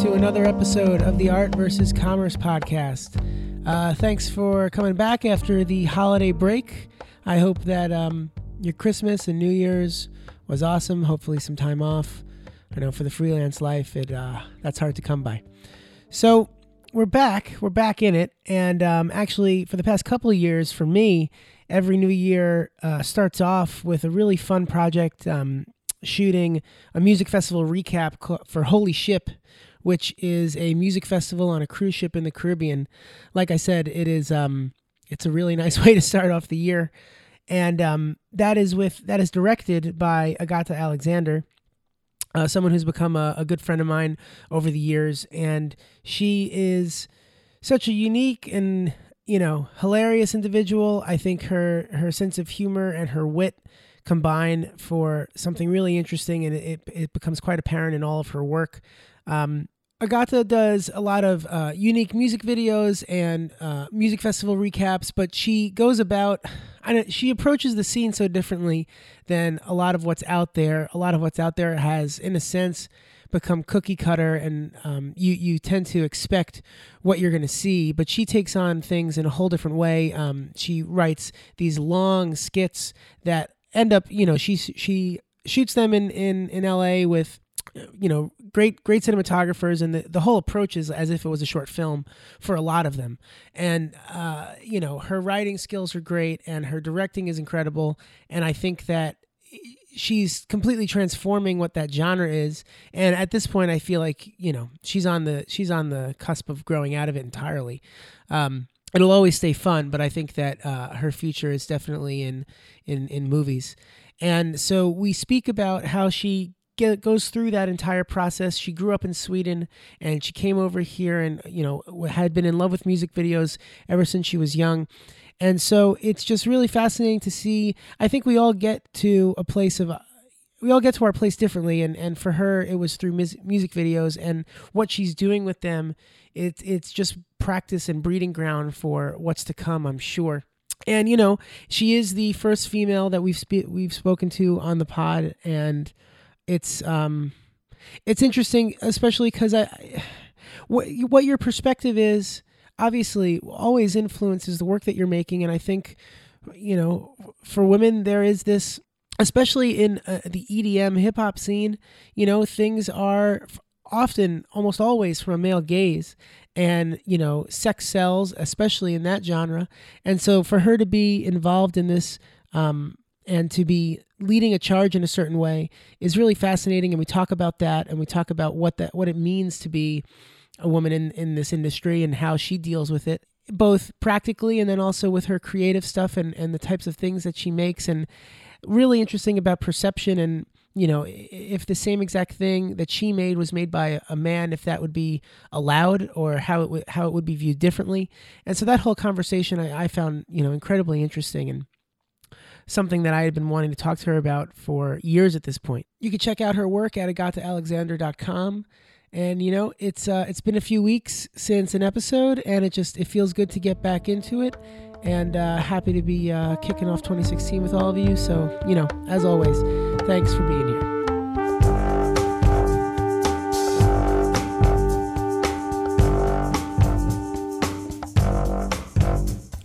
to another episode of the Art versus Commerce podcast. Uh, thanks for coming back after the holiday break. I hope that um, your Christmas and New Year's was awesome. Hopefully, some time off. I know for the freelance life, it uh, that's hard to come by. So we're back. We're back in it, and um, actually, for the past couple of years, for me, every new year uh, starts off with a really fun project. Um, shooting a music festival recap for Holy Ship, which is a music festival on a cruise ship in the Caribbean. Like I said, it is um, it's a really nice way to start off the year, and um, that is with that is directed by Agata Alexander. Uh, someone who's become a, a good friend of mine over the years, and she is such a unique and you know hilarious individual. I think her her sense of humor and her wit combine for something really interesting, and it, it becomes quite apparent in all of her work. Um, Agata does a lot of uh, unique music videos and uh, music festival recaps, but she goes about, she approaches the scene so differently than a lot of what's out there. A lot of what's out there has, in a sense, become cookie cutter, and um, you you tend to expect what you're going to see. But she takes on things in a whole different way. Um, she writes these long skits that end up, you know, she she shoots them in in in L.A. with you know great great cinematographers and the, the whole approach is as if it was a short film for a lot of them. And uh, you know her writing skills are great and her directing is incredible and i think that she's completely transforming what that genre is. And at this point i feel like you know she's on the she's on the cusp of growing out of it entirely. Um, it'll always stay fun, but I think that uh, her future is definitely in in in movies. And so we speak about how she get, goes through that entire process. She grew up in Sweden and she came over here and you know had been in love with music videos ever since she was young. And so it's just really fascinating to see. I think we all get to a place of we all get to our place differently and and for her it was through music videos and what she's doing with them it's it's just practice and breeding ground for what's to come i'm sure and you know she is the first female that we've we've spoken to on the pod and it's um it's interesting especially cuz i what what your perspective is obviously always influences the work that you're making and i think you know for women there is this especially in uh, the EDM hip hop scene, you know, things are often, almost always, from a male gaze. And, you know, sex sells, especially in that genre. And so for her to be involved in this um, and to be leading a charge in a certain way is really fascinating. And we talk about that and we talk about what that what it means to be a woman in, in this industry and how she deals with it both practically and then also with her creative stuff and, and the types of things that she makes and really interesting about perception and you know if the same exact thing that she made was made by a man if that would be allowed or how it would how it would be viewed differently and so that whole conversation I, I found you know incredibly interesting and something that I had been wanting to talk to her about for years at this point. You can check out her work at agataalexander.com. And you know, it's uh, it's been a few weeks since an episode, and it just it feels good to get back into it and uh, happy to be uh, kicking off 2016 with all of you. So, you know, as always, thanks for being here.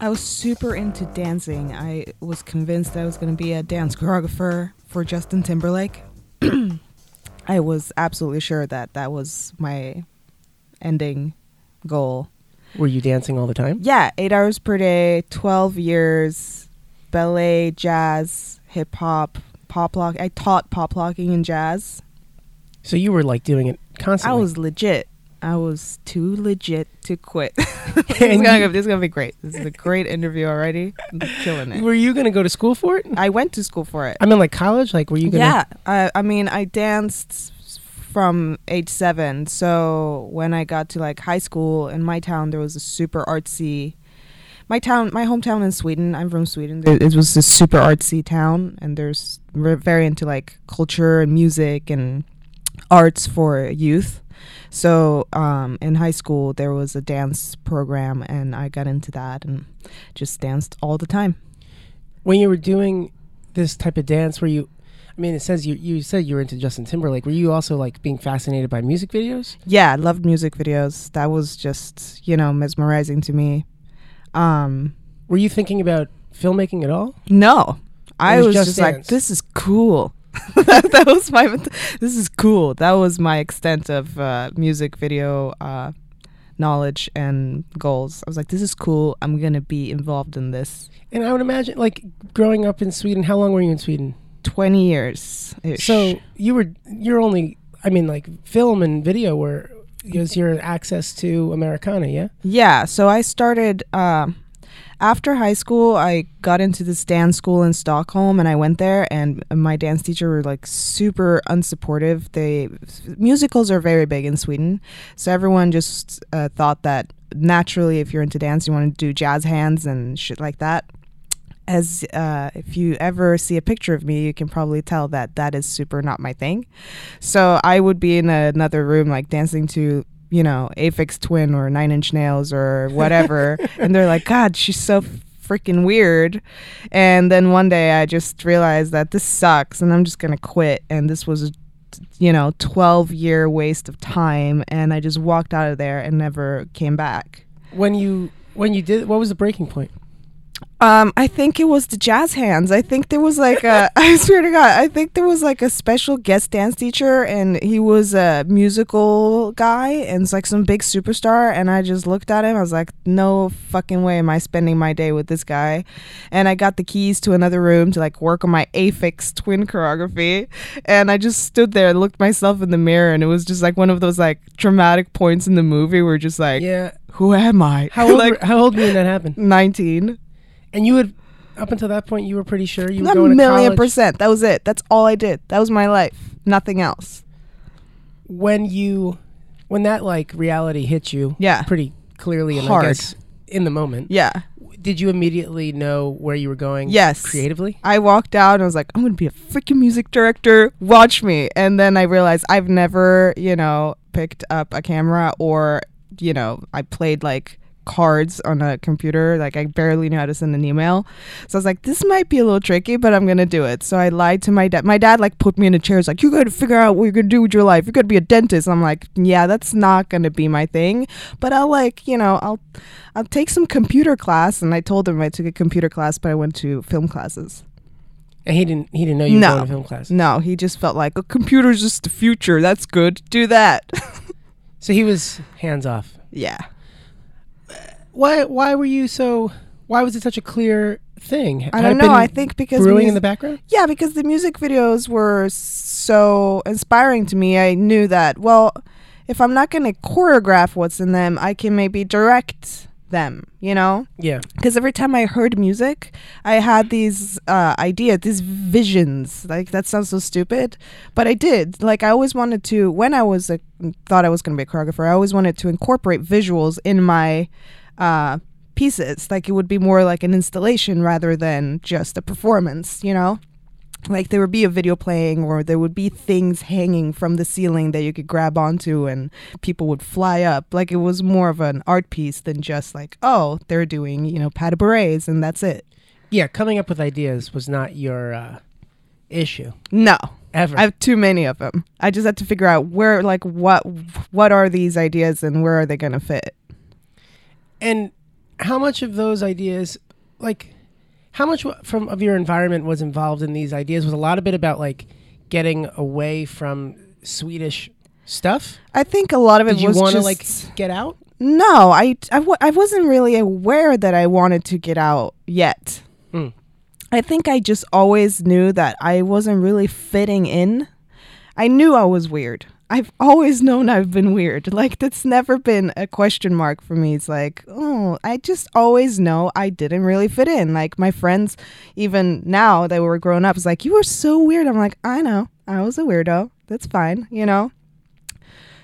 I was super into dancing. I was convinced I was going to be a dance choreographer for Justin Timberlake. I was absolutely sure that that was my ending goal. Were you dancing all the time? Yeah, eight hours per day, 12 years, ballet, jazz, hip hop, pop lock. I taught pop locking and jazz. So you were like doing it constantly? I was legit. I was too legit to quit. this, is gonna, this is gonna be great. This is a great interview already. I'm killing it. Were you gonna go to school for it? I went to school for it. I mean, like college. Like, were you gonna? Yeah. I, I mean, I danced from age seven. So when I got to like high school in my town, there was a super artsy. My town, my hometown in Sweden. I'm from Sweden. It was a super artsy town, and there's very into like culture and music and arts for youth. So um, in high school, there was a dance program, and I got into that and just danced all the time. When you were doing this type of dance, were you I mean, it says you you said you were into Justin Timberlake. Were you also like being fascinated by music videos? Yeah, I loved music videos. That was just, you know, mesmerizing to me. Um, Were you thinking about filmmaking at all? no, I was was Just just like, this is cool. That, that was my, this is cool. That was my extent of uh, music video uh, knowledge and goals. I was like, this is cool. I'm gonna be involved in this. And I would imagine, like, growing up in Sweden. How long were you in Sweden? Twenty years. So you were you're only. I mean, like, film and video were was your access to Americana, yeah? Yeah, so I started uh, after high school. I got into this dance school in Stockholm, and I went there. And my dance teacher were like super unsupportive. They musicals are very big in Sweden, so everyone just uh, thought that naturally, if you're into dance, you want to do jazz hands and shit like that. As uh, if you ever see a picture of me, you can probably tell that that is super not my thing. So I would be in another room, like dancing to, you know, Aphex Twin or Nine Inch Nails or whatever. and they're like, God, she's so freaking weird. And then one day I just realized that this sucks and I'm just going to quit. And this was, you know, 12 year waste of time. And I just walked out of there and never came back. When you when you did, what was the breaking point? Um, I think it was the jazz hands. I think there was like a I swear to God, I think there was like a special guest dance teacher and he was a musical guy and it's like some big superstar and I just looked at him, I was like, No fucking way am I spending my day with this guy. And I got the keys to another room to like work on my Aphex twin choreography and I just stood there and looked myself in the mirror and it was just like one of those like traumatic points in the movie where just like Yeah. who am I? How old? like how old were you when that happened? 19. And you would up until that point, you were pretty sure you were A going to million college. percent. That was it. That's all I did. That was my life. Nothing else. When you when that like reality hit you, Yeah. pretty clearly and Hard. I guess in the moment. Yeah. Did you immediately know where you were going? Yes. Creatively. I walked out and I was like, I'm going to be a freaking music director. Watch me. And then I realized I've never, you know, picked up a camera or, you know, I played like cards on a computer. Like I barely knew how to send an email. So I was like, this might be a little tricky, but I'm going to do it. So I lied to my dad. My dad like put me in a chair. He's like, you got to figure out what you're going to do with your life. You're to be a dentist. I'm like, yeah, that's not going to be my thing. But I'll like, you know, I'll, I'll take some computer class. And I told him I took a computer class, but I went to film classes. And he didn't he didn't know you were No. going to film class. No, he just felt like a computer's just the future. That's good. Do that. So he was hands off. yeah. Why why were you so why was it such a clear thing? I Had don't it know. been I think because brewing in the background? yeah, because the music videos were so inspiring to me. I knew that well, if I'm not going to choreograph what's in them, I can maybe direct them. You know. Yeah. because every time I heard music, I had these uh, ideas, these visions. Like that sounds so stupid, but I did. Like I always wanted to. When I was a, thought I was going to be a choreographer, I always wanted to incorporate visuals in my uh, pieces. Like it would be more like an installation rather than just a performance. You know. Like there would be a video playing, or there would be things hanging from the ceiling that you could grab onto, and people would fly up. Like it was more of an art piece than just like, oh, they're doing, you know, pas de bourrées, and that's it. Yeah, coming up with ideas was not your uh, issue No, ever. I have too many of them. I just had to figure out where, like, what, what are these ideas, and where are they gonna fit? And how much of those ideas like how much from of your environment was involved in these ideas was a lot of it about like getting away from Swedish stuff? I think a lot of it Did you was want to like get out? no. I, I, w- I wasn't really aware that I wanted to get out yet. Hmm. I think I just always knew that I wasn't really fitting in. I knew I was weird. I've always known I've been weird. Like that's never been a question mark for me. It's like, oh, I just always know I didn't really fit in. Like my friends, even now that we're grown up, is like, you were so weird. I'm like, I know, I was a weirdo. That's fine, you know.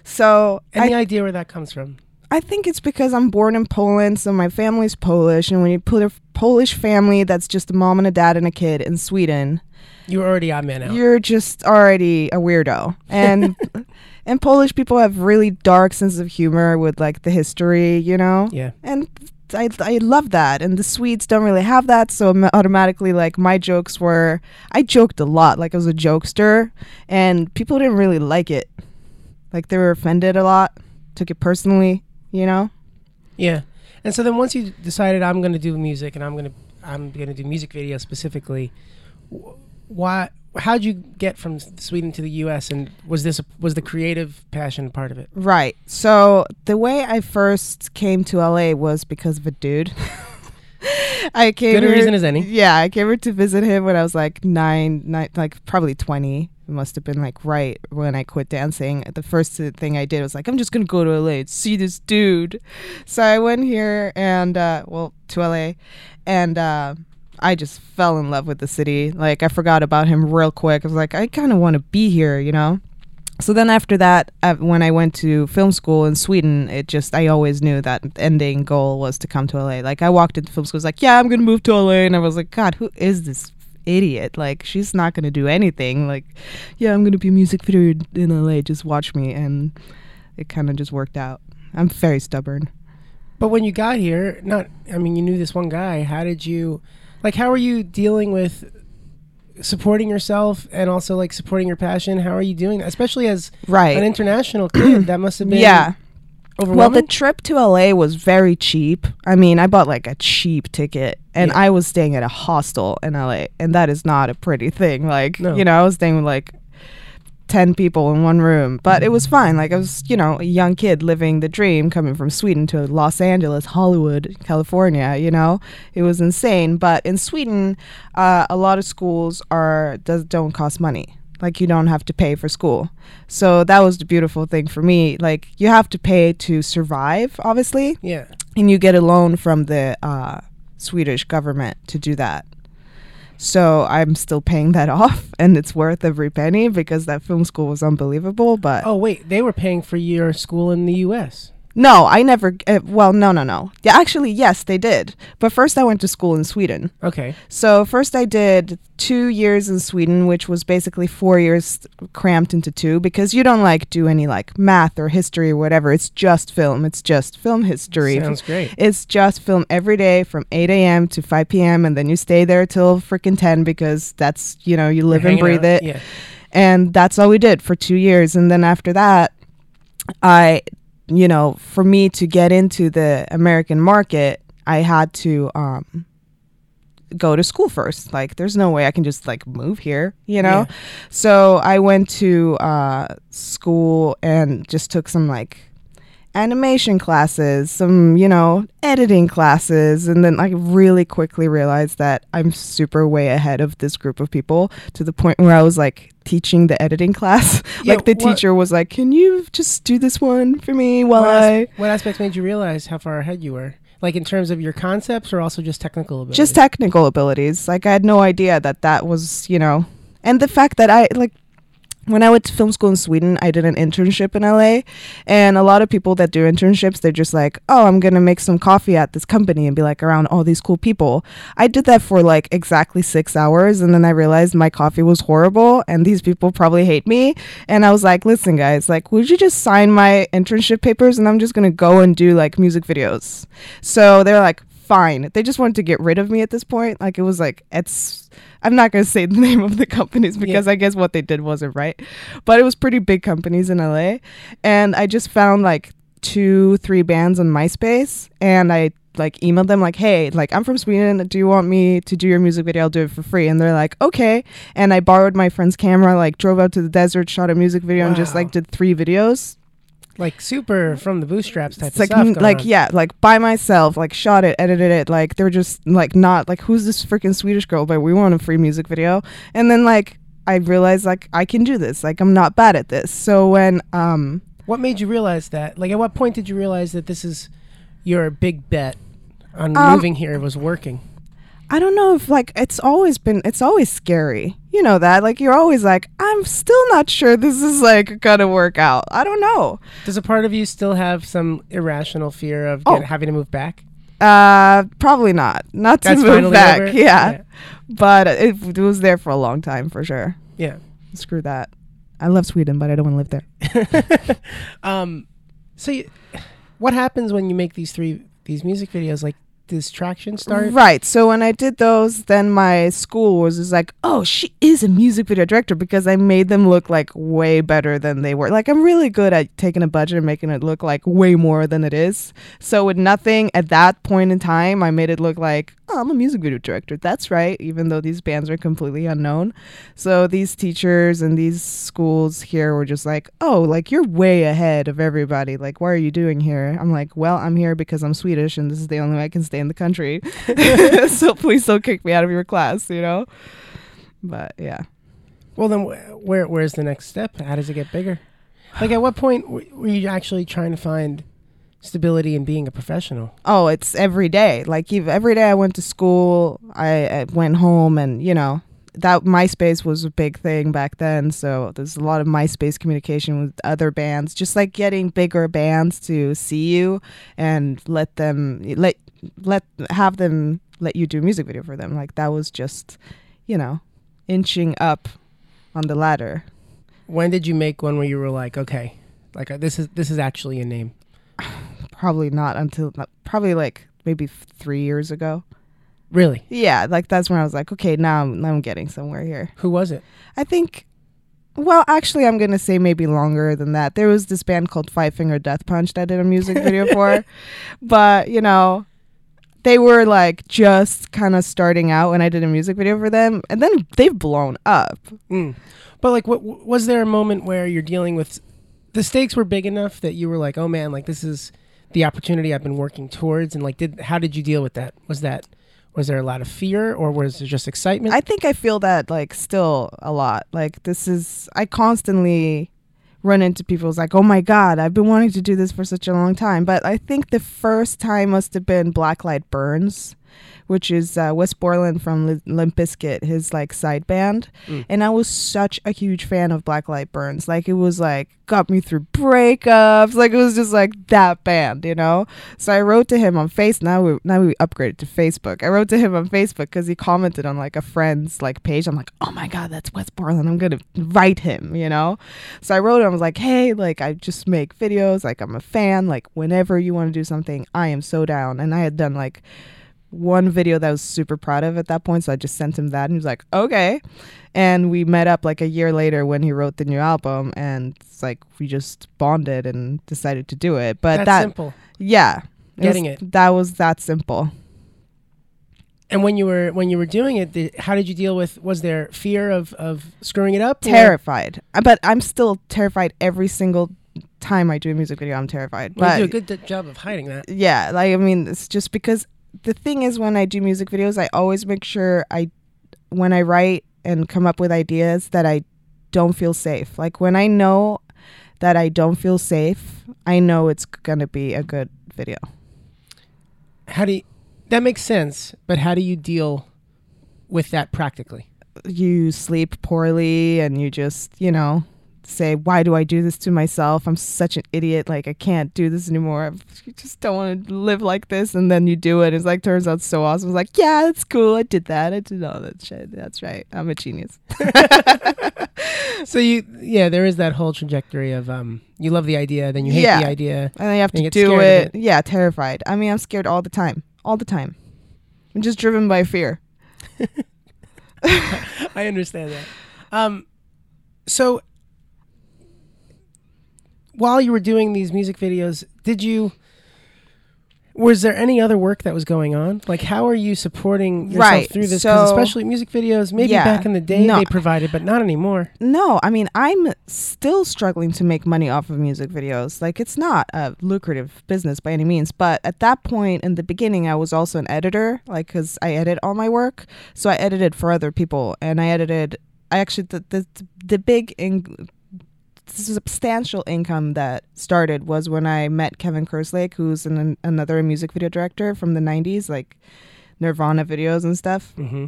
So I Any idea where that comes from? I think it's because I'm born in Poland, so my family's Polish, and when you put a Polish family that's just a mom and a dad and a kid in Sweden, you're already odd man out. you're just already a weirdo. And and Polish people have really dark sense of humor with like the history, you know. Yeah. And I I love that, and the Swedes don't really have that, so I'm automatically like my jokes were I joked a lot, like I was a jokester, and people didn't really like it, like they were offended a lot, took it personally, you know. Yeah. And so then once you decided I'm going to do music and I'm going to I'm going to do music videos specifically, why how'd you get from Sweden to the US and was this was the creative passion part of it? Right. So the way I first came to LA was because of a dude. I came Good here- reason as any. Yeah, I came here to visit him when I was like nine, nine, like probably twenty. It must have been like right when I quit dancing. The first thing I did was like, I'm just gonna go to LA and see this dude. So I went here and uh, well to LA, and uh, I just fell in love with the city. Like I forgot about him real quick. I was like, I kind of want to be here, you know. So then after that, uh, when I went to film school in Sweden, it just I always knew that ending goal was to come to LA. Like I walked into film school, was like, yeah, I'm gonna move to LA, and I was like, God, who is this idiot? Like she's not gonna do anything. Like, yeah, I'm gonna be a music video in LA. Just watch me, and it kind of just worked out. I'm very stubborn. But when you got here, not I mean you knew this one guy, how did you like how are you dealing with supporting yourself and also like supporting your passion? How are you doing that? Especially as Right. an international kid, that must have been yeah. Well, the trip to LA was very cheap. I mean, I bought like a cheap ticket and Yeah. I was staying at a hostel in LA, and that is not a pretty thing. Like, No. you know, I was staying with like 10 people in one room, but it was fine. Like, I was, you know, a young kid living the dream coming from Sweden to Los Angeles, Hollywood, California, you know? It was insane. But in Sweden, uh, a lot of schools are does, don't cost money. Like, you don't have to pay for school. So that was the beautiful thing for me. Like, you have to pay to survive, obviously, yeah. and you get a loan from the uh, Swedish government to do that. So I'm still paying that off, and it's worth every penny because that film school was unbelievable. But Oh wait, they were paying for your school in the US. No, I never. Uh, well, no, no, no. Yeah, actually, yes, they did. But first, I went to school in Sweden. Okay. So first, I did two years in Sweden, which was basically four years cramped into two because you don't like do any like math or history or whatever. It's just film. It's just film history. Sounds great. It's just film every day from 8 a.m. to 5 p.m. and then you stay there till freaking 10 because that's, you know, you live You're and breathe out- it. Yeah. And that's all we did for two years. And then after that, I, you know, for me to get into the American market, I had to um, go to school first. Like, there's no way I can just like move here, you know? Yeah. So I went to uh, school and just took some like animation classes, some, you know, editing classes. And then I really quickly realized that I'm super way ahead of this group of people to the point where I was like teaching the editing class. Yeah, like the teacher was like, Can you just do this one for me while What, I. what aspects made you realize how far ahead you were? Like in terms of your concepts or also just technical ability? just technical abilities. Like I had no idea that that was, you know, and the fact that I like when I went to film school in Sweden, I did an internship in LA, and a lot of people that do internships, they're just like, "Oh, I'm gonna make some coffee at this company and be like around all these cool people." I did that for like exactly six hours, and then I realized my coffee was horrible, and these people probably hate me. And I was like, "Listen, guys, like, would you just sign my internship papers, and I'm just gonna go and do like music videos?" So they're like, fine. They just wanted to get rid of me at this point. Like it was like it's I'm not gonna say the name of the companies because I guess what they did wasn't right. But it was pretty big companies in LA. And I just found like two, three bands on MySpace and I like emailed them like, hey, like I'm from Sweden. Do you want me to do your music video? I'll do it for free. And they're like, okay. And I borrowed my friend's camera, like drove out to the desert, shot a music video, and just like did three videos. Like super from the bootstraps type It's of like stuff. n- going like on. yeah, like by myself, like shot it, edited it. Like they're just like not like who's this freaking Swedish girl? But we want a free music video. And then like I realized like I can do this. Like I'm not bad at this. So when um What made you realize that? Like, at what point did you realize that this is your big bet on Um, moving here was working? I don't know if like it's always been it's always scary. You know that? Like you're always like I'm still not sure this is like gonna work out. I don't know. Does a part of you still have some irrational fear of Oh. get, having to move back? Uh probably not. Not to move back. over? Yeah. But it, it was there for a long time for sure. Yeah. Screw that. I love Sweden, but I don't want to live there. um, so you, what happens when you make these three these music videos? Like, does traction start? Right. So when I did those, then my school was just like, "Oh, she is a music video director," because I made them look like way better than they were. Like I'm really good at taking a budget and making it look like way more than it is. So with nothing at that point in time, I made it look like, "Oh, I'm a music video director." That's right, even though these bands are completely unknown. So these teachers and these schools here were just like, "Oh, like you're way ahead of everybody. Like, what are you doing here?" I'm like, "Well, I'm here because I'm Swedish and this is the only way I can stay in the country. so please don't kick me out of your class, you know?" But yeah. Well, then wh- where where's the next step? How does it get bigger? Like, at what point w- were you actually trying to find stability in being a professional? Oh, it's every day. Like every day I went to school, I, I went home and, you know, that MySpace was a big thing back then. So there's a lot of MySpace communication with other bands, just like getting bigger bands to see you and let them let let have them let you do a music video for them. Like that was just, you know, inching up on the ladder. When did you make one where you were like, okay, like uh, this is this is actually a name? Probably not until probably like maybe three years ago. Really? Yeah, like that's when I was like, okay, now I'm, now I'm getting somewhere here. Who was it? I think, well, actually, I'm gonna say maybe longer than that. There was this band called Five Finger Death Punch that I did a music video for, but you know, they were like just kind of starting out when I did a music video for them, and then they've blown up. Mm. But like, what was there a moment where you're dealing with the stakes were big enough that you were like, oh man, like this is the opportunity I've been working towards, and like, did how did you deal with that? Was that was there a lot of fear or was it just excitement? I think I feel that like still a lot. Like this is I constantly run into people's like, "Oh my god, I've been wanting to do this for such a long time." But I think the first time must have been Black Light Burns, which is uh, Wes Borland from Lim- Limp Bizkit, his like side band. Mm. And I was such a huge fan of Black Light Burns. Like it was like got me through breakups. Like it was just like that band, you know. So I wrote to him on Face. Now we now we upgraded to Facebook. I wrote to him on Facebook because he commented on like a friend's like page. I'm like, oh my god, that's Wes Borland. I'm gonna write him, you know. So I wrote him. I was like, hey, like I just make videos. Like I'm a fan. Like whenever you want to do something, I am so down. And I had done like one video that I was super proud of at that point. So I just sent him that and he was like, okay. And we met up like a year later when he wrote the new album and it's like we just bonded and decided to do it. But That's that, simple. yeah. Getting was- it. That was that simple. And when you were when you were doing it, did, how did you deal with? Was there fear of of screwing it up? Terrified. Uh, But I'm still terrified every single time I do a music video. I'm terrified. Well, but you do a good d- job of hiding that. yeah like i mean it's just because the thing is when i do music videos i always make sure i when i write and come up with ideas that i don't feel safe like when i know that i don't feel safe i know it's gonna be a good video How do you, that makes sense? But how do you deal with that practically? you sleep poorly and you just you know say why do i do this to myself i'm such an idiot like i can't do this anymore i just don't want to live like this and then you do it it's like turns out so awesome it's like yeah it's cool i did that i did all that shit that's right i'm a genius So you, yeah, there is that whole trajectory of um, you love the idea, then you hate Yeah. the idea. and I have to you do scared it. Yeah, terrified. I mean, I'm scared all the time. All the time. I'm just driven by fear. I understand that. Um, so while you were doing these music videos, did you? Was there any other work that was going on? Like, how are you supporting yourself Right, through this? Because so- especially music videos, maybe Yeah, back in the day no. they provided, but not anymore. No, I mean, I'm still struggling to make money off of music videos. Like, it's not a lucrative business by any means. But at that point in the beginning, I was also an editor, like, because I edit all my work. So I edited for other people. And I edited, I actually, the, the, the big, in, substantial income that started was when I met Kevin Kerslake, who's an, another music video director from the 90s, like Nirvana videos and stuff Mm-hmm.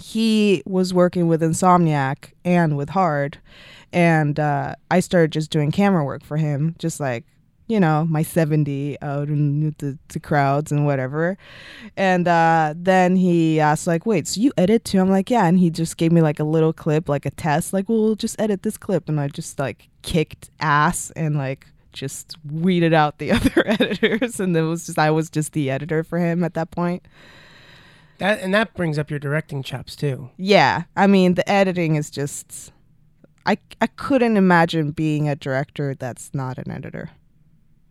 he was working with Insomniac and with Hard, and uh, I started just doing camera work for him, just like you know, my 70 out in the, the crowds and whatever. And uh, then he asked, like, wait, so you edit too? I'm like, yeah. And he just gave me like a little clip, like a test, like, well, we'll just edit this clip. And I just like kicked ass and like just weeded out the other editors. And it was just, I was just the editor for him at that point. That and that brings up your directing chops too. Yeah. I mean, the editing is just, I, I couldn't imagine being a director that's not an editor.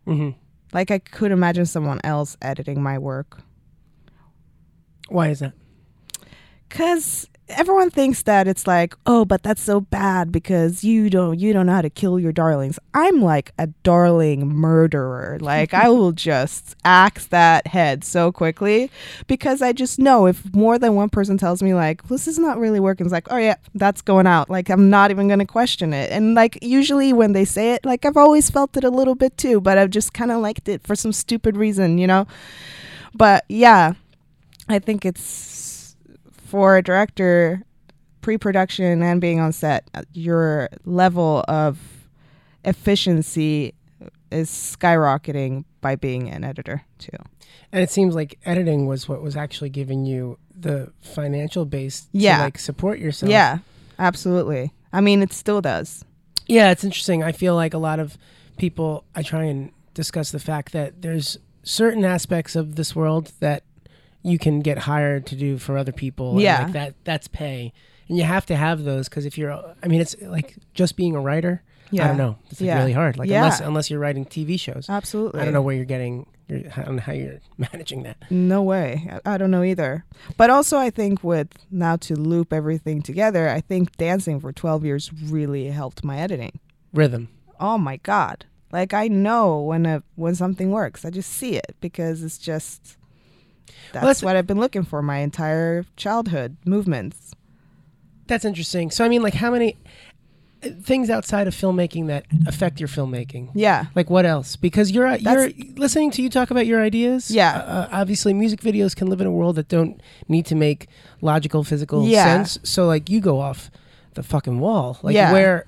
Mm-hmm. Like I could imagine someone else editing my work. Why is that? Cause everyone thinks that it's like, oh, but that's so bad because you don't you don't know how to kill your darlings. I'm like a darling murderer. Like I will just axe that head so quickly because I just know if more than one person tells me like this is not really working, it's like, oh yeah, that's going out. Like I'm not even gonna question it. And like usually when they say it, like I've always felt it a little bit too, but I've just kind of liked it for some stupid reason, you know. But yeah, I think it's for a director, pre-production and being on set, uh, your level of efficiency is skyrocketing by being an editor too. And it seems like editing was what was actually giving you the financial base Yeah. to like support yourself. Yeah, absolutely. I mean, it still does. Yeah, it's interesting. I feel like a lot of people I try and discuss the fact that there's certain aspects of this world that you can get hired to do for other people. Yeah. like that that's pay. And you have to have those because if you're, I mean, it's like just being a writer. Yeah. I don't know. It's like Yeah. really hard. Like Yeah. unless unless you're writing TV shows. Absolutely. I don't know where you're getting. Your, I don't know how you're managing that. No way. I, I don't know either. But also, I think with now to loop everything together, I think dancing for 12 years really helped my editing. Rhythm. Oh my god. Like I know when a when something works. I just see it because it's just that's, that's- what I've been looking for my entire childhood movements. That's interesting. So I mean, like, how many uh, things outside of filmmaking that affect your filmmaking? Yeah. Like what else? Because you're you're listening to you talk about your ideas. Yeah. Uh, uh, obviously, music videos can live in a world that don't need to make logical, physical Yeah. sense. So like you go off the fucking wall. Like Yeah. where,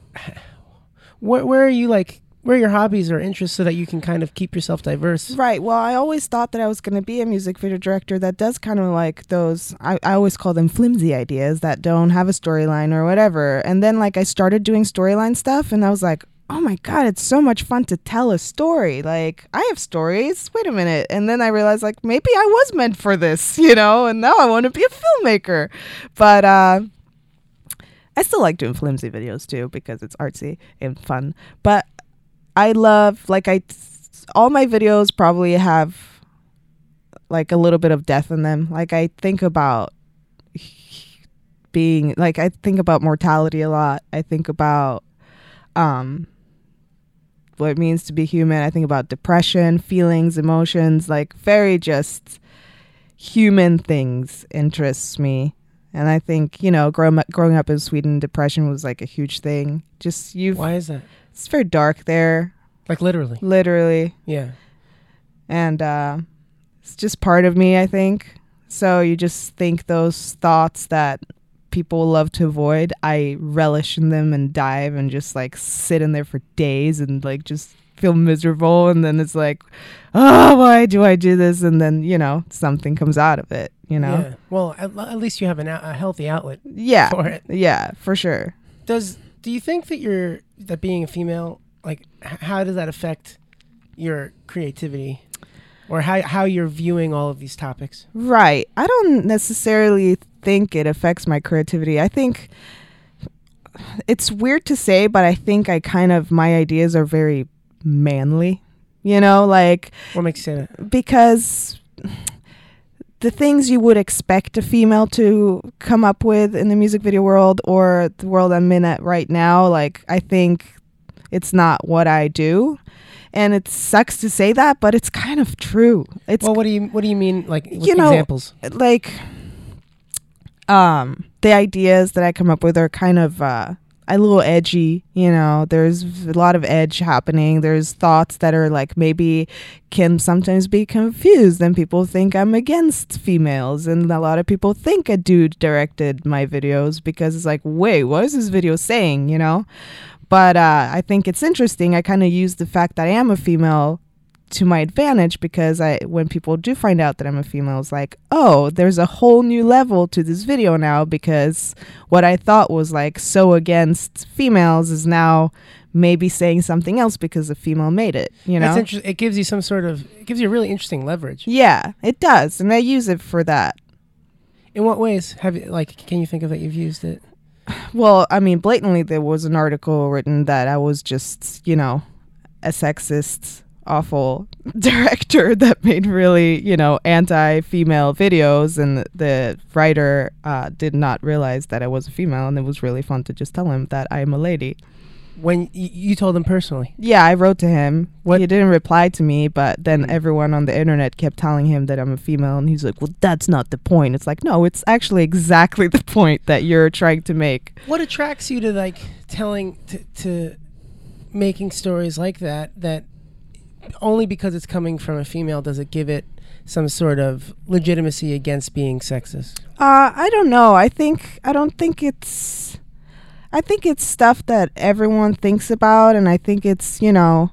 where where are you like? Where your hobbies or interests so that you can kind of keep yourself diverse? Right. Well, I always thought that I was going to be a music video director that does kind of like those, I, I always call them flimsy ideas that don't have a storyline or whatever. And then, like, I started doing storyline stuff and I was like, oh my God, it's so much fun to tell a story. Like, I have stories. Wait a minute. And then I realized, like, maybe I was meant for this, you know, and now I want to be a filmmaker. But, uh, I still like doing flimsy videos too because it's artsy and fun. But I love like I all my videos probably have like a little bit of death in them. Like I think about being like I think about mortality a lot. I think about um what it means to be human. I think about depression, feelings, emotions, like very just human things interests me. And I think, you know, growing up, growing up in Sweden, depression was like a huge thing. Just you Why is that? It's very dark there, Like literally. literally, Yeah. and uh, it's just part of me. I think so. You just think those thoughts that people love to avoid. I relish in them and dive and just like sit in there for days and like just feel miserable. And then it's like, oh, why do I do this? And then you know something comes out of it. You know, Yeah. Well, at, at least you have an, a healthy outlet yeah, for it. yeah, for sure. Does do you think that you're that being a female like h- how does that affect your creativity or how how you're viewing all of these topics? Right. I don't necessarily think it affects my creativity. I think it's weird to say, but I think I kind of my ideas are very manly. You know, like What makes you because the things you would expect a female to come up with in the music video world or the world I'm in at right now, like I think it's not what I do. And it sucks to say that, but it's kind of true. It's well, what do you what do you mean like You know- examples? like um the ideas that I come up with are kind of uh a little edgy, you know. There's a lot of edge happening. There's thoughts that are like maybe can sometimes be confused and people think I'm against females and a lot of people think a dude directed my videos because it's like, "Wait, what is this video saying?" you know? But uh, I think it's interesting. I kind of use the fact that I am a female to my advantage because I when people do find out that I'm a female, it's like, oh, there's a whole new level to this video now because what I thought was like so against females is now maybe saying something else because a female made it. You know, interesting. It gives you some sort of it gives you a really interesting leverage. yeah, it does, and I use it for that. In what ways have you like? Can you think of that you've used it? Well, I mean, blatantly, there was an article written that I was just, you know, a sexist, awful director that made really, you know, anti female videos. And the writer uh, did not realize that I was a female. And it was really fun to just tell him that I am a lady. When y- you told him personally, Yeah, I wrote to him. What- He didn't reply to me, but then Mm. everyone on the internet kept telling him that I'm a female. And he's like, well, that's not the point. It's like, no, it's actually exactly the point that you're trying to make. what attracts you to like telling to, to making stories like that? That only because it's coming from a female does it give it some sort of legitimacy against being sexist? Uh, I don't know. I think I don't think it's. I think it's stuff that everyone thinks about, and I think it's you know.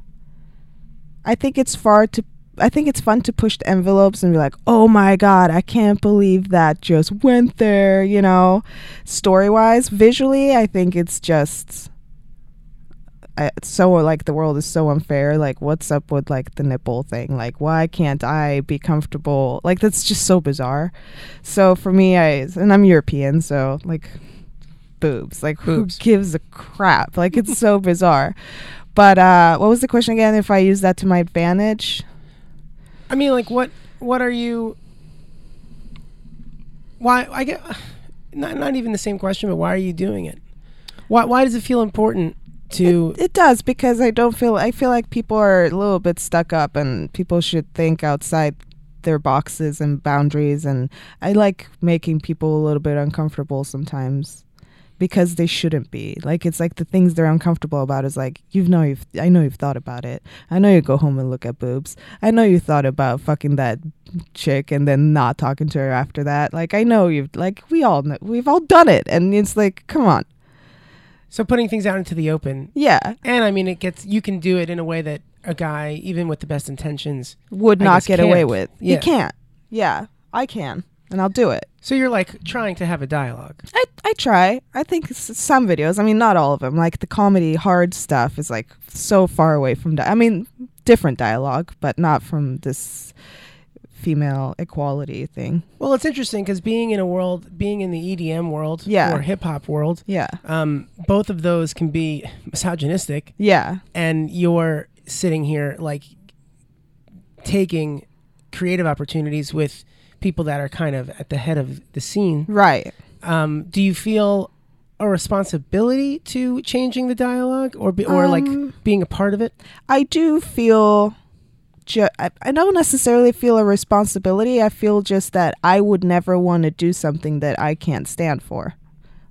I think it's far to. I think it's fun to push the envelopes and be like, "Oh my god, I can't believe that just went there." You know, story wise, visually, I think it's just. I, it's so like the world is so unfair. Like, what's up with like the nipple thing? Like, why can't I be comfortable? Like, that's just so bizarre. So for me, I and I'm European, so like boobs. Like Boobs. who gives a crap? Like it's so bizarre. But uh what was the question again? If I use that to my advantage? I mean, like what what are you? Why I get not not even the same question, but why are you doing it? Why why does it feel important to? It does because I don't feel I feel like people are a little bit stuck up and people should think outside their boxes and boundaries and I like making people a little bit uncomfortable sometimes because they shouldn't be. Like it's like the things they're uncomfortable about is like you know you've I know you've thought about it. I know you go home and look at boobs. I know you thought about fucking that chick and then not talking to her after that. Like I know you've like we all know, we've all done it and it's like come on. So putting things out into the open, Yeah. and I mean, it gets you can do it in a way that a guy, even with the best intentions, would I not get away can't. with. Yeah. You can't. Yeah, I can, and I'll do it. So you're like trying to have a dialogue. I I try. I think some videos. I mean, not all of them. Like the comedy hard stuff is like so far away from. Di- I mean, different dialogue, but not from this female equality thing. Well, it's interesting because being in a world, being in the EDM world Yeah. or hip hop world, Yeah. um, both of those can be misogynistic, Yeah. and you're sitting here like taking creative opportunities with people that are kind of at the head of the scene. Right. Um, do you feel a responsibility to changing the dialogue, or be, or Um, like being a part of it? I do feel. Ju- I, I don't necessarily feel a responsibility. I feel just that I would never want to do something that I can't stand for.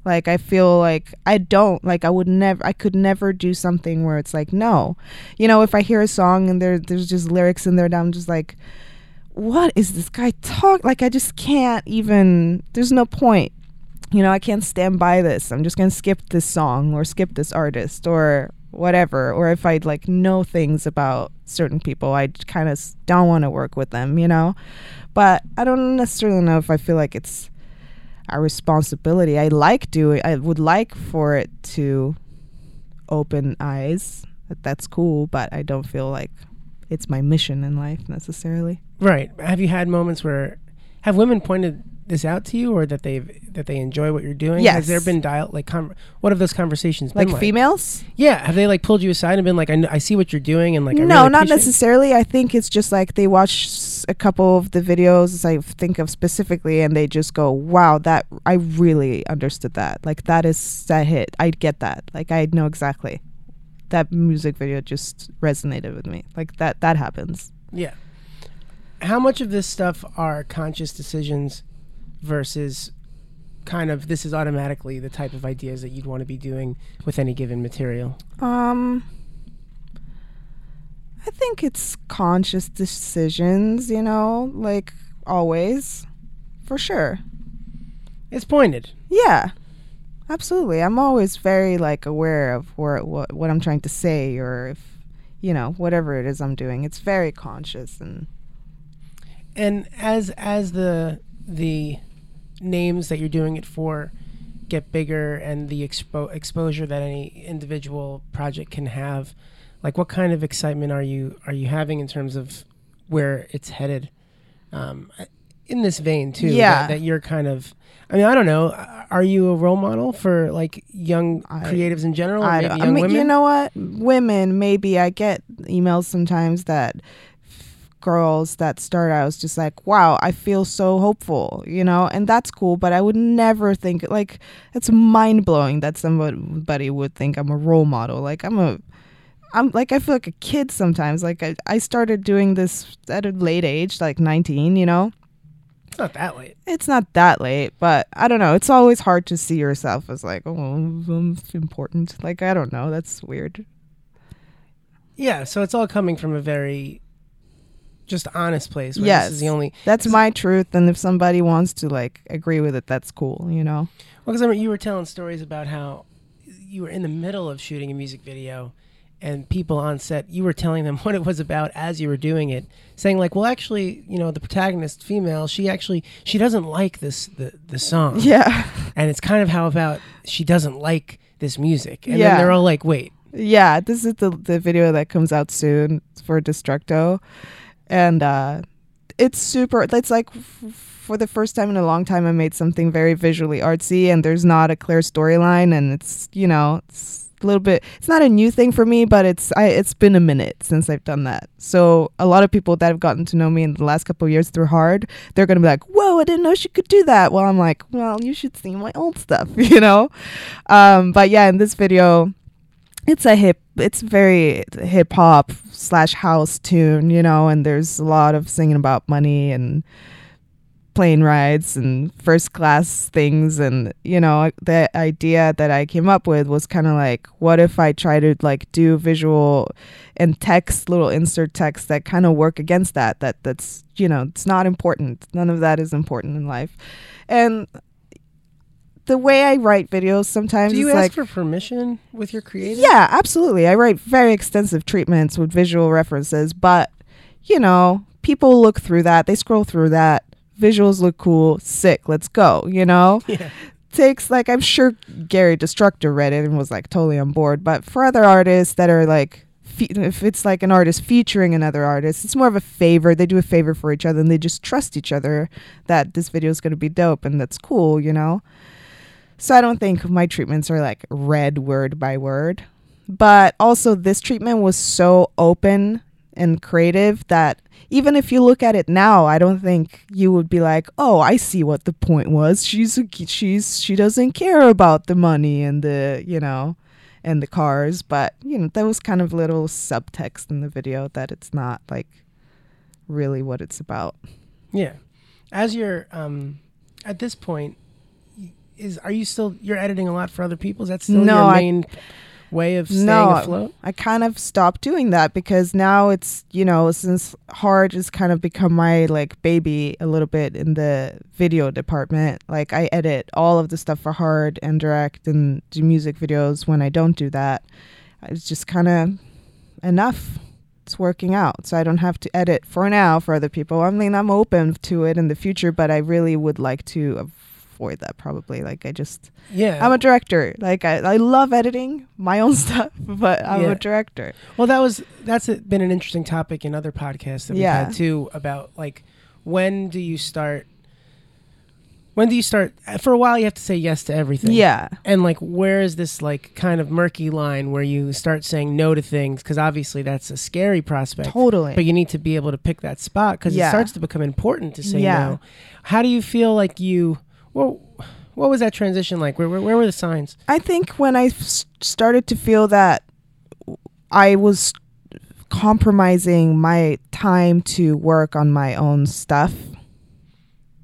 Like I feel like I don't like I would never I could never do something where it's like no. You know, if I hear a song and there there's just lyrics in there that I'm just like what is this guy talk like I just can't even there's no point. You know, I can't stand by this. I'm just going to skip this song or skip this artist or whatever or if i'd like know things about certain people, I kind of don't want to work with them, you know? But I don't necessarily know if I feel like it's a responsibility. I like doing. I would like for it to open eyes. That's cool, but I don't feel like it's my mission in life necessarily. Right. Have you had moments where have women pointed this out to you, or that they've that they enjoy what you're doing? Yes. Has there been dial like com- what have those conversations Like been like? females? Yeah. Have they like pulled you aside and been like, I, kn- I see what you're doing, and like I no, really not necessarily. I think it's just like they watch a couple of the videos I think of specifically, and they just go, "Wow, that I really understood that. Like that is that hit. I get that. Like I know exactly." That music video just resonated with me. Like that. That happens. Yeah. How much of this stuff are conscious decisions versus kind of this is automatically the type of ideas that you'd want to be doing with any given material? Um, I think it's conscious decisions, you know, like always, for sure. It's pointed. Yeah, absolutely. I'm always very like aware of where what what I'm trying to say or if you know whatever it is I'm doing. It's very conscious and And as as the the names that you're doing it for get bigger and the expo- exposure that any individual project can have, like what kind of excitement are you are you having in terms of where it's headed? Um, in this vein too, Yeah. that, that you're kind of. I mean, I don't know. Are you a role model for like young I- creatives in general, or I, I mean, women? you know what? Women, maybe I get emails sometimes that girls that start out is just like, wow, I feel so hopeful, you know, and that's cool. But I would never think like it's mind blowing that somebody would think I'm a role model. Like I'm a, I'm like I feel like a kid sometimes. Like I, I started doing this at a late age, like 19, you know. it's not that late. It's not that late, but I don't know. It's always hard to see yourself as like, oh, I'm important. Like I don't know. That's weird. Yeah, so it's all coming from a very just honest place. Where Yes. this is the only. That's my truth, and if somebody wants to like agree with it, that's cool. You know. Well, because I mean, you were telling stories about how you were in the middle of shooting a music video, and people on set, you were telling them what it was about as you were doing it, saying like, "Well, actually, you know, the protagonist, female, she actually she doesn't like this the the song, Yeah. and it's kind of how about she doesn't like this music." And Yeah. then they're all like, "Wait, Yeah, this is the the video that comes out soon for Destructo, and uh, it's super. It's like for the first time in a long time, I made something very visually artsy, and there's not a clear storyline, and it's you know it's a little bit. It's not a new thing for me, but it's I it's been a minute since I've done that. So a lot of people that have gotten to know me in the last couple of years through Hard, they're gonna be like, "Whoa, I didn't know she could do that." Well, I'm like, "Well, you should see my old stuff," you know. Um, but yeah, in this video it's a hip it's very hip hop slash house tune you know and there's a lot of singing about money and plane rides and first class things. And you know the idea that i came up with was kind of like what if i try to like do visual and text little insert text that kind of work against that that that's you know it's not important. None of that is important in life. And the way i write videos sometimes do you ask like for permission with your creative?" yeah, absolutely. I write very extensive treatments with visual references, but you know, people look through that, they scroll through that. Visuals look cool, sick, let's go, you know? yeah, Takes like I'm sure Gary Destructo read it and was like totally on board, but for other artists that are like if it's like an artist featuring another artist, it's more of a favor. They do a favor for each other and they just trust each other that this video is going to be dope and that's cool, you know? So I don't think my treatments are like read word by word. But also, this treatment was so open and creative that even if you look at it now, I don't think you would be like, "Oh, I see what the point was. She's she's she doesn't care about the money and the you know, and the cars." But you know, there was kind of little subtext in the video that it's not like really what it's about. yeah. As you're um, at this point, is are you still you're editing a lot for other people? Is that still No, your I- main way of staying No, afloat? I kind of stopped doing that because now it's, you know, since Hard has kind of become my like baby a little bit in the video department. Like I edit all of the stuff for Hard and direct and do music videos when I don't do that. It's just kind of enough. It's working out. So I don't have to edit for now for other people. I mean, I'm open to it in the future, but I really would like to avoid that probably. Like I just Yeah. I'm a director. Like I, I love editing my own stuff, but I'm Yeah. a director. Well, that was that's a, been an interesting topic in other podcasts that we've Yeah. had too about like when do you start when do you start for a while you have to say yes to everything Yeah. and like where is this like kind of murky line where you start saying no to things because obviously that's a scary prospect Totally. but you need to be able to pick that spot because Yeah. it starts to become important to say Yeah. no how do you feel like you well what was that transition like where, where, where were the signs I think when I s- started to feel that I was compromising my time to work on my own stuff,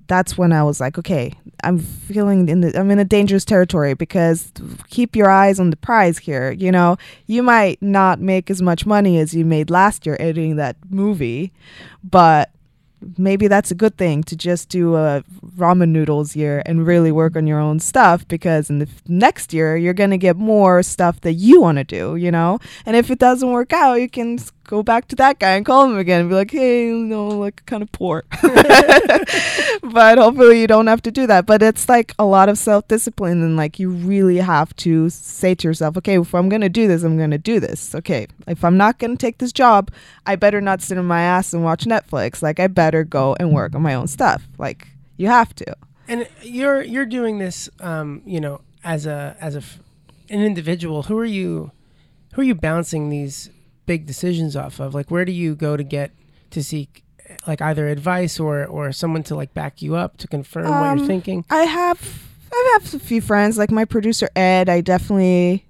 that's when I was like, okay, I'm feeling in the I'm in a dangerous territory because keep your eyes on the prize here. You know, you might not make as much money as you made last year editing that movie, but maybe that's a good thing to just do a ramen noodles year and really work on your own stuff because in the f- next year you're going to get more stuff that you want to do, you know? And if it doesn't work out, you can go back to that guy and call him again and be like, "Hey, you know, like kind of poor." but hopefully you don't have to do that. But it's like a lot of self-discipline and like you really have to say to yourself, "Okay, if I'm going to do this, I'm going to do this." Okay, if I'm not going to take this job, I better not sit on my ass and watch Netflix. Like I better go and work on my own stuff. Like you have to. And you're you're doing this, um, you know, as a as a f- an individual. Who are you? Who are you bouncing these big decisions off of? Like, where do you go to get to seek, like, either advice or or someone to like back you up to confirm what Um, you're thinking? I have I have a few friends like my producer Ed. I definitely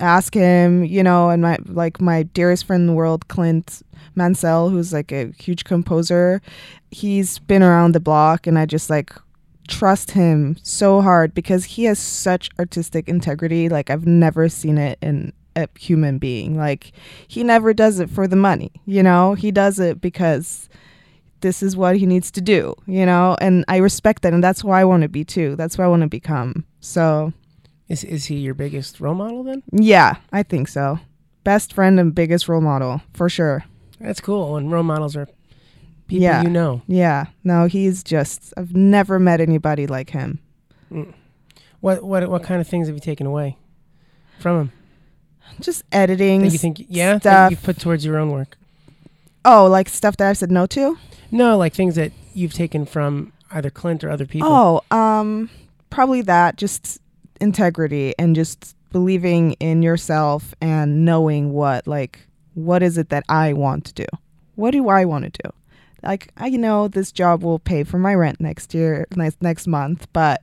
ask him, you know, and my like my dearest friend in the world, Clint Mansell, who's like a huge composer. He's been around the block, and I just like trust him so hard because he has such artistic integrity. Like I've never seen it in a human being. Like he never does it for the money, you know. He does it because this is what he needs to do, you know? And I respect that and that's who I want to be too. That's what I want to become. So, Is is he your biggest role model then? yeah, I think so. Best friend and biggest role model, for sure. That's cool. And role models are people Yeah. you know. Yeah. No, he's just I've never met anybody like him. Mm. What what what kind of things have you taken away from him? Just editing That you think yeah that stuff. you put towards your own work? Oh, like stuff that I've said no to? No, like things that you've taken from either Clint or other people. Oh, um probably that just integrity and just believing in yourself and knowing what like what is it that I want to do? What do I want to do? Like I know this job will pay for my rent next year next next month, but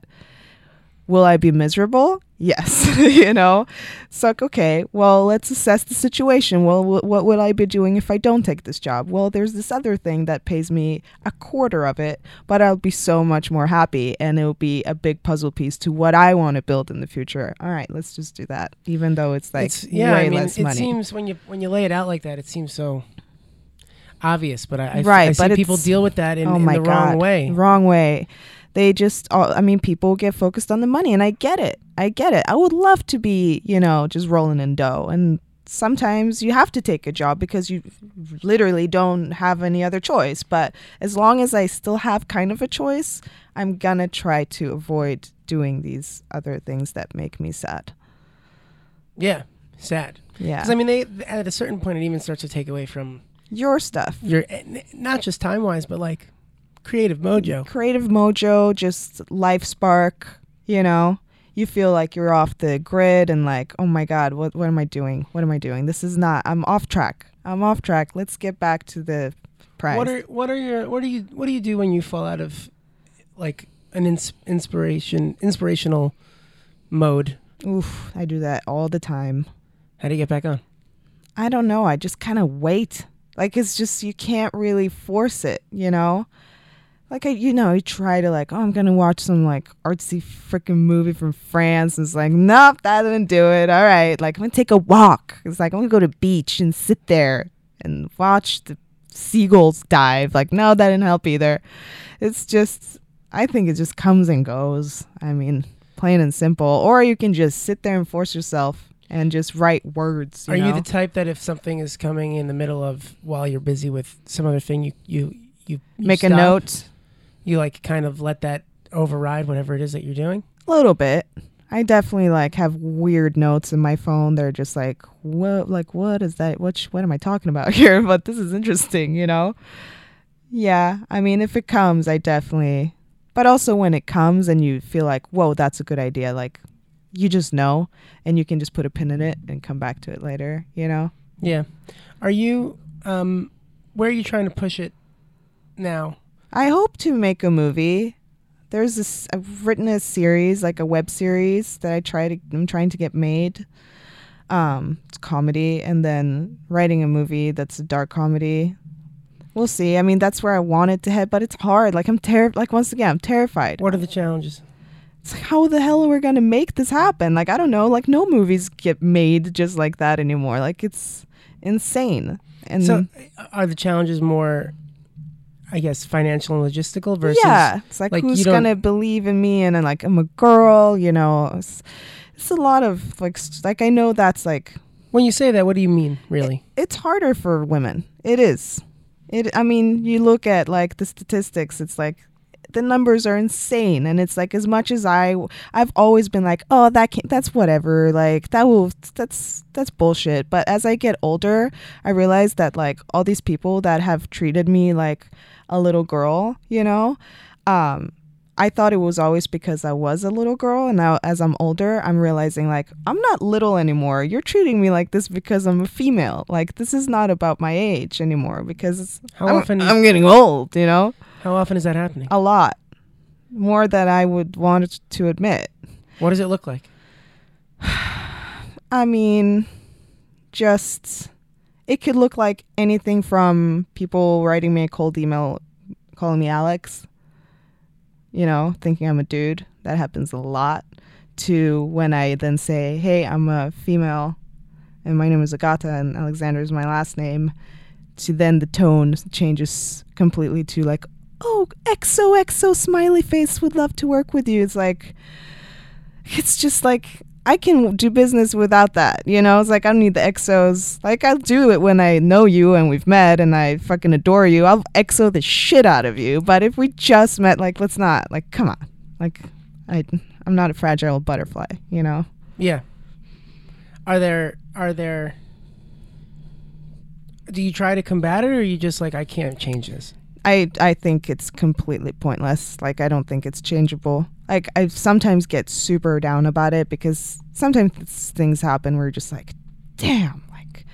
will I be miserable? Yes, you know. Like okay, well, let's assess the situation. Well, wh- what would I be doing if I don't take this job? Well, there's this other thing that pays me a quarter of it, but I'll be so much more happy and it'll be a big puzzle piece to what I want to build in the future. All right, let's just do that even though it's like It's- yeah, way I mean, less it seems when you when you lay it out like that, it seems so obvious. But I, I, Right, I see but people deal with that in, oh in my the God. wrong way. Wrong way. They just, all, I mean, people get focused on the money, and I get it. I get it. I would love to be, you know, just rolling in dough. And sometimes you have to take a job because you literally don't have any other choice. But as long as I still have kind of a choice, I'm gonna try to avoid doing these other things that make me sad. Yeah, sad. Yeah. Because I mean, they at a certain point, it even starts to take away from Your stuff. your eh, not just time wise, but like creative mojo. creative mojo, just life spark, you know. You feel like you're off the grid and like, oh my god, what what am I doing? What am I doing? This is not. I'm off track. I'm off track. Let's get back to the prize. What are what are your what do you what do you do when you fall out of like an ins- inspiration inspirational mode? Oof, I do that all the time. How do you get back on? I don't know. I just kind of wait. Like it's just you can't really force it, you know. Like I, you know, I try to like, oh, I'm gonna watch some like artsy freaking movie from France. And it's like, nope, that didn't do it. All right, like I'm gonna take a walk. It's like I'm gonna go to beach and sit there and watch the seagulls dive. Like, no, that didn't help either. It's just, I think it just comes and goes. I mean, plain and simple. Or you can just sit there and force yourself and just write words. You Are know? you the type that if something is coming in the middle of while you're busy with some other thing, you you you, you make a note You like kind of let that override whatever it is that you're doing. a little bit i definitely like have weird notes in my phone they're just like what like what is that what sh- what am i talking about here but this is interesting you know yeah i mean if it comes i definitely but also when it comes and you feel like whoa that's a good idea like you just know and you can just put a pin in it and come back to it later you know Yeah. Are you um where are you trying to push it now? I hope to make a movie. There's this. I've written a series, like a web series, that I try to. I'm trying to get made. Um, it's comedy, and then writing a movie that's a dark comedy. We'll see. I mean, that's where I want it to head, but it's hard. Like I'm terrified. Like once again, I'm terrified. What are the challenges? It's like, how the hell are we gonna make this happen? Like I don't know. Like no movies get made just like that anymore. Like it's insane. And so are the challenges more I guess financial and logistical versus yeah, it's like, like, who's gonna believe in me? And then like I'm a girl, you know. It's, it's a lot of like like I know that's like when you say that, what do you mean, really? it's harder for women. It is. It. I mean, you look at like the statistics. It's like the numbers are insane, and it's like as much as I, I've always been like, oh, that can't that's whatever. Like that will, that's that's bullshit. But as I get older, I realize that like all these people that have treated me like a little girl, you know, um, I thought it was always because I was a little girl, and now as I'm older, I'm realizing like I'm not little anymore. You're treating me like this because I'm a female. Like this is not about my age anymore because How I'm, often? I'm getting old. You know, how often is that happening? a lot more than I would want to admit. What does it look like? I mean, just it could look like anything from people writing me a cold email, calling me Alex, you know, thinking I'm a dude. That happens a lot. To when I then say, "Hey, I'm a female, and my name is Agata, and Alexander is my last name." To then the tone changes completely to like, "Oh, XOXO smiley face would love to work with you." It's like, it's just like I can do business without that. You know, it's like I don't need the exos. Like I'll do it when I know you and we've met and I fucking adore you. I'll exo the shit out of you. But if we just met, like let's not. Like come on. Like I I'm not a fragile butterfly. You know. Yeah. Are there are there do you try to combat it or are you just like I can't change this? I I think it's completely pointless. Like I don't think it's changeable. Like I sometimes get super down about it because sometimes things happen where you're just like, damn, like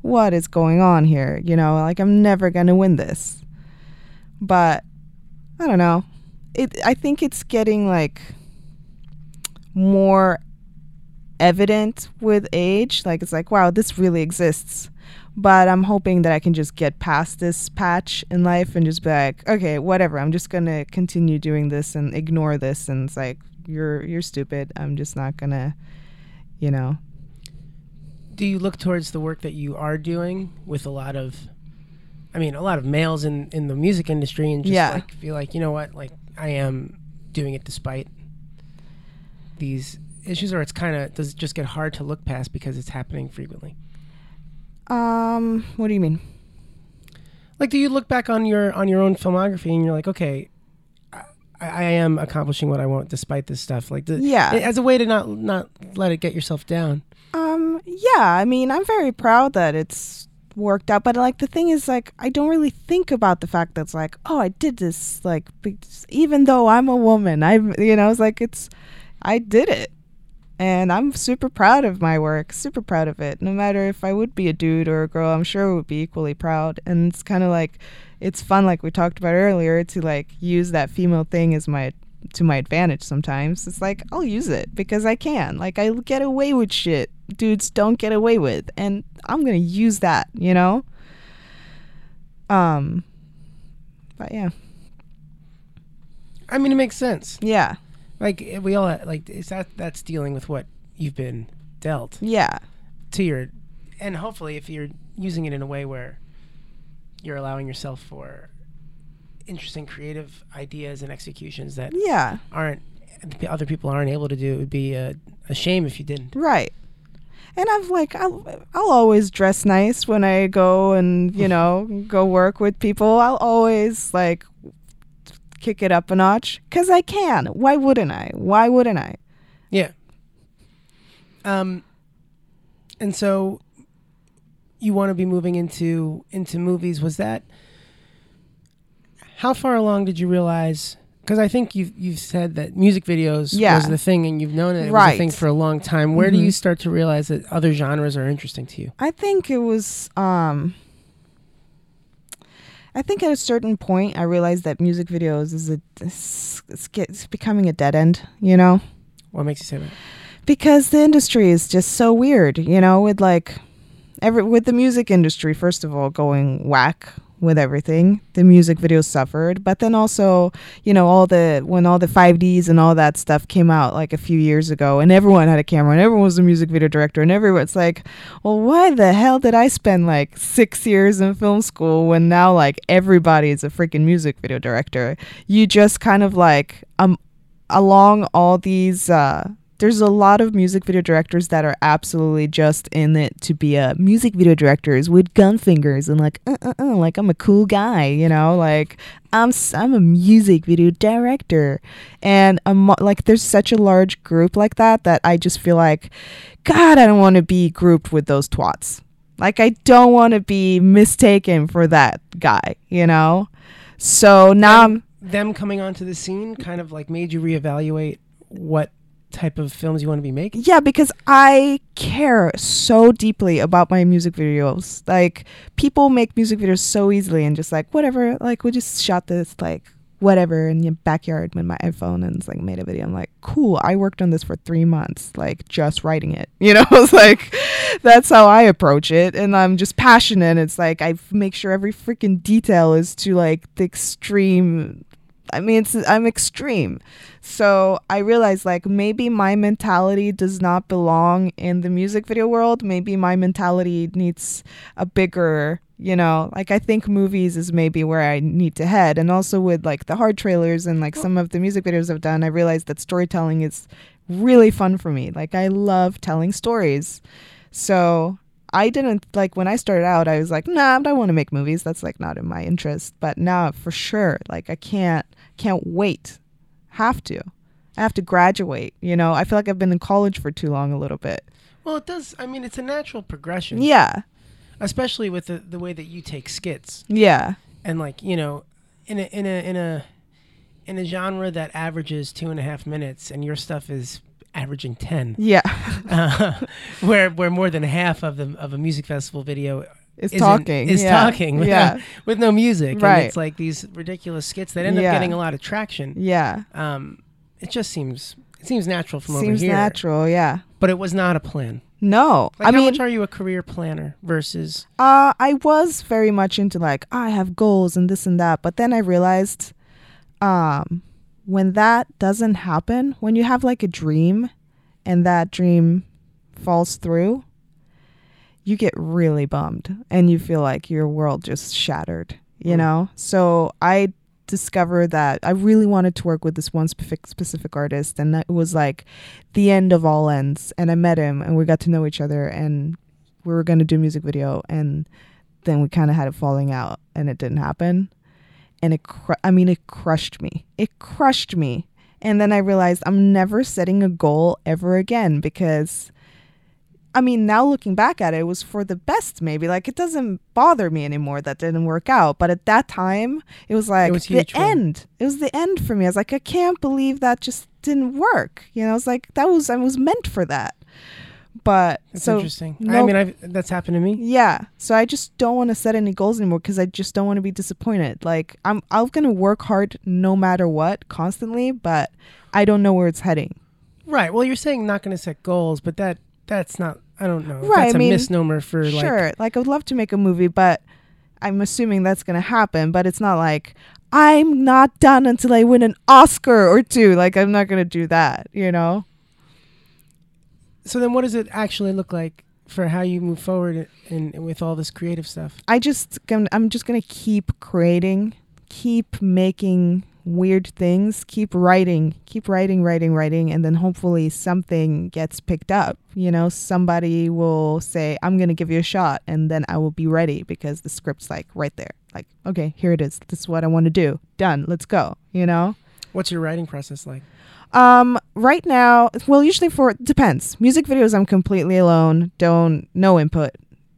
what is going on here? You know, like I'm never gonna win this. But I don't know. It I think it's getting like more evident with age. Like it's like, wow, this really exists but I'm hoping that I can just get past this patch in life and just be like, okay, whatever. I'm just gonna continue doing this and ignore this, and it's like you're you're stupid. I'm just not gonna, you know. Do you look towards the work that you are doing with a lot of I mean, a lot of males in in the music industry and just Yeah. like feel like, you know what, like I am doing it despite these issues or it's kind of does it just get hard to look past because it's happening frequently? Um, what do you mean? like do you look back on your on your own filmography and you're like okay i, I am accomplishing what i want despite this stuff like the, Yeah. as a way to not not let it get yourself down Um, yeah. I mean, I'm very proud that it's worked out, but like the thing is, like, I don't really think about the fact that's like, oh, I did this, like, even though I'm a woman, I'm, you know, it's like it's, I did it. And I'm super proud of my work, super proud of it. No matter if I would be a dude or a girl, I'm sure I would be equally proud. And it's kind of like, it's fun, like we talked about earlier, to like use that female thing as my to my advantage sometimes. It's like I'll use it because I can. Like I get away with shit dudes don't get away with and I'm going to use that, you know? Um but yeah. i mean it makes sense Yeah. Like eh, we all like is that that's dealing with what you've been dealt Yeah. to your and hopefully if you're using it in a way where you're allowing yourself for interesting creative ideas and executions that Yeah. aren't other people aren't able to do it would be a, a shame if you didn't Right. And I've like I'll I'll always dress nice when I go and, you know, go work with people. I'll always like kick it up a notch cuz I can. Why wouldn't I? Why wouldn't I? Yeah. Um, and so you want to be moving into into movies. Was that how far along did you realize? Because I think you've you've said that music videos Yeah. was the thing, and you've known that it was a Right. thing for a long time. Where do Mhm. you start to realize that other genres are interesting to you? I think it was um I think at a certain point I realized that music videos is a it's, it's, it's becoming a dead end, you know? What makes you say that? Because the industry is just so weird, you know, with like every with the music industry first of all going whack with everything. The music videos suffered, but then also, you know, all the when all the 5Ds and all that stuff came out like a few years ago, and everyone had a camera, and everyone was a music video director, and everyone's like, well, why the hell did I spend like six years in film school when now like everybody is a freaking music video director? You just kind of like um along all these. uh there's a lot of music video directors that are absolutely just in it to be a music video directors with gun fingers and like uh, uh, uh, like I'm a cool guy, you know, like I'm I'm a music video director, and I'm like there's such a large group like that that I just feel like, God, I don't want to be grouped with those twats. Like I don't want to be mistaken for that guy, you know. So now Them coming onto the scene kind of like made you reevaluate what type of films you want to be making. Yeah, because I care so deeply about my music videos. Like people make music videos so easily and just like whatever, like we just shot this like whatever in your backyard with my iPhone and it's like made a video. I'm like, cool, I worked on this for three months, like just writing it. You know, it's like that's how I approach it. And I'm just passionate. It's like I make sure every freaking detail is to like the extreme I mean, it's I'm extreme. So I realized like maybe my mentality does not belong in the music video world. Maybe my mentality needs a bigger, you know, like I think movies is maybe where I need to head. And also with like the hard trailers and like some of the music videos I've done, I realized that storytelling is really fun for me. Like I love telling stories. So I didn't like when I started out, I was like, nah, I don't want to make movies. That's like not in my interest. But now for sure, like I can't can't wait. Have to. I have to graduate. You know, I feel like I've been in college for too long a little bit. Well, it does. I mean, it's a natural progression. Yeah. Especially with the, the way that you take skits Yeah. and like you know, in a in a in a in a genre that averages two and a half minutes, and your stuff is averaging ten, Yeah. uh, where where more than half of the of a music festival video isn't- talking. is yeah. talking with, Yeah. with no music, Right. And it's like these ridiculous skits that end Yeah. up getting a lot of traction. Yeah. Um, it just seems it seems natural from Seems over here, natural. Yeah. but it was not a plan. No. Like, I how mean, much are you a career planner versus? Uh, I was very much into like I have goals and this and that, but then I realized, um, when that doesn't happen, when you have like a dream, and that dream falls through, you get really bummed and you feel like your world just shattered. You Mm. know. So I discovered that I really wanted to work with this one specific specific artist, and that was like the end of all ends. And I met him, and we got to know each other, and we were going to do a music video and then we kind of had a falling out and it didn't happen and it cr- i mean it crushed me. It crushed me. And then i realized i'm never setting a goal ever again because i mean now looking back at it it was for the best maybe. Like it doesn't bother me anymore that didn't work out. But at that time it was like was the end. It was the end for me. I was like i can't believe that just didn't work. You know i was like that was i was meant for that but That's so interesting. I mean, I've, that's happened to me. yeah. So I just don't want to set any goals anymore because I just don't want to be disappointed. Like I'm I'm gonna work hard no matter what constantly, but I don't know where it's heading. Right. Well, you're saying not going to set goals, but that that's not. I don't know. Right, That's I a mean, misnomer for like. sure. Like I would love to make a movie, but I'm assuming that's gonna happen. But it's not like I'm not done until I win an Oscar or two. Like I'm not gonna do that, you know? So then, what does it actually look like for how you move forward in with all this creative stuff? I just gonna, I'm just gonna keep creating, keep making weird things, keep writing, keep writing, writing, writing, and then hopefully something gets picked up. You know, somebody will say, "I'm gonna give you a shot," and then I will be ready because the script's like right there. Like, okay, here it is. This is what I want to do. Done. Let's go. You know. What's your writing process like? Um, right now, well, usually for depends. Music videos, I'm completely alone. Don't no input.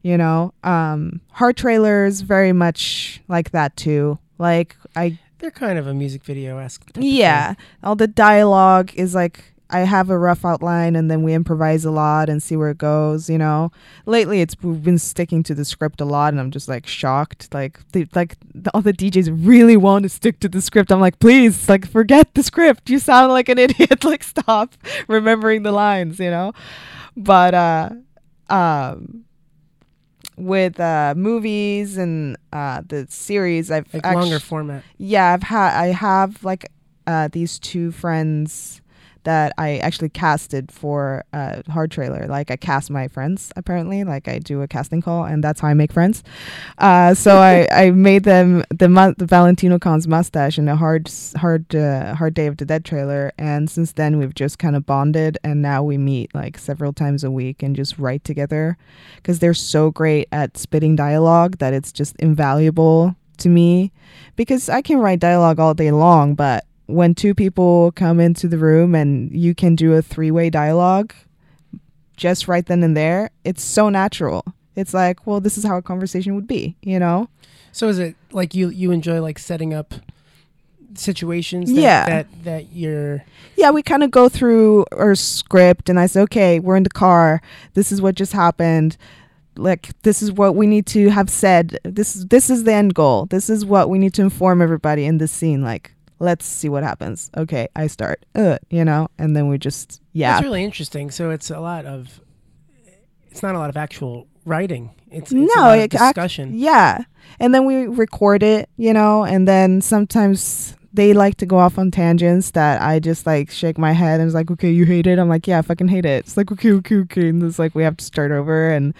You know. Um, hard trailers, very much like that too. Like I, They're kind of a music video esque. yeah, all the dialogue is like I have a rough outline and then we improvise a lot and see where it goes. You know. Lately, it's we've been sticking to the script a lot, and I'm just like shocked. Like, the, like the, all the DJs really want to stick to the script. I'm like, please, like, forget the script. You sound like an idiot. like, stop remembering the lines. You know. But uh, um, with uh, movies and uh, the series, I've Like actu- longer format. yeah, I've had I have like uh, these two friends that I actually casted for a hard trailer. Like I cast my friends apparently. Like I do a casting call, and that's how I make friends. Uh, so I, I made them the mu- the Valentino Khan's mustache in a hard hard uh, hard Day of the Dead trailer, and since then we've just kind of bonded, and now we meet like several times a week and just write together because they're so great at spitting dialogue that it's just invaluable to me because I can write dialogue all day long, but when two people come into the room and you can do a three way dialogue just right then and there, it's so natural. It's like, well, this is how a conversation would be, you know? So is it like you you enjoy like setting up situations that, Yeah. that that you're Yeah, we kind of go through our script and I say, okay, we're in the car. This is what just happened. Like this is what we need to have said. This is this is the end goal. This is what we need to inform everybody in this scene. Like, let's see what happens. Okay, I start. Uh, you know, and then we just yeah. That's really interesting. So it's a lot of it's not a lot of actual writing. It's, it's a No, it act- discussion. Yeah. And then we record it, you know, and then sometimes they like to go off on tangents that I just like shake my head and it's like, okay, you hate it. I'm like, yeah, I fucking hate it. It's like, okay, okay, okay. And it's like, we have to start over. And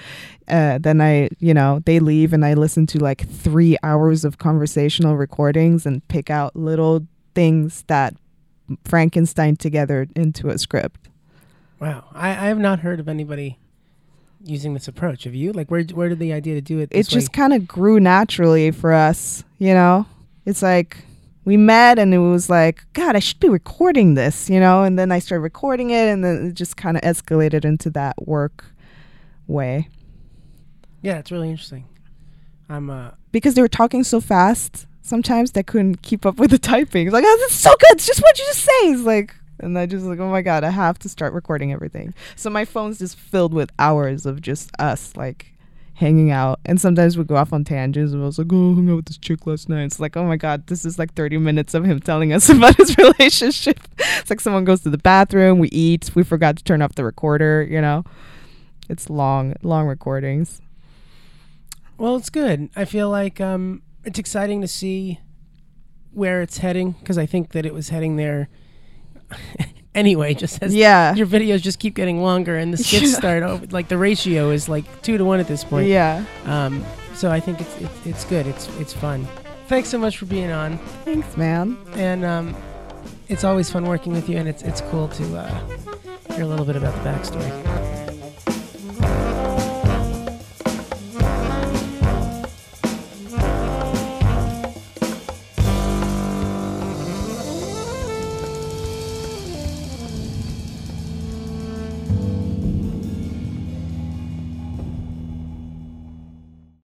uh, then I, you know, they leave and I listen to like three hours of conversational recordings and pick out little things that Frankenstein together into a script. Wow, I, I have not heard of anybody using this approach. Have you? Like, where where did the idea to do it? it just kind of grew naturally for us, you know? It's like we met and it was like, God, I should be recording this, you know? And then I started recording it and then it just kind of escalated into that work way. yeah, it's really interesting. I'm uh Because they were talking so fast, sometimes they couldn't keep up with the typing. It's like, oh, that's so good. It's just what you just say. It's like, and I just like, oh my God, I have to start recording everything. So my phone's just filled with hours of just us, like, hanging out. And sometimes we go off on tangents. And I was like, oh, I hung out with this chick last night. It's like, oh my God, this is like 30 minutes of him telling us about his relationship. it's like someone goes to the bathroom, we eat, we forgot to turn off the recorder, you know? It's long, long recordings. well, it's good. I feel like um it's exciting to see where it's heading because I think that it was heading there anyway. Just as Yeah. your videos just keep getting longer and the skits Yeah. start over, like the ratio is like two to one at this point. Yeah. Um, so I think it's it's, it's good. It's it's fun. Thanks so much for being on, Thanks, man. and um, it's always fun working with you, and it's it's cool to uh, hear a little bit about the backstory.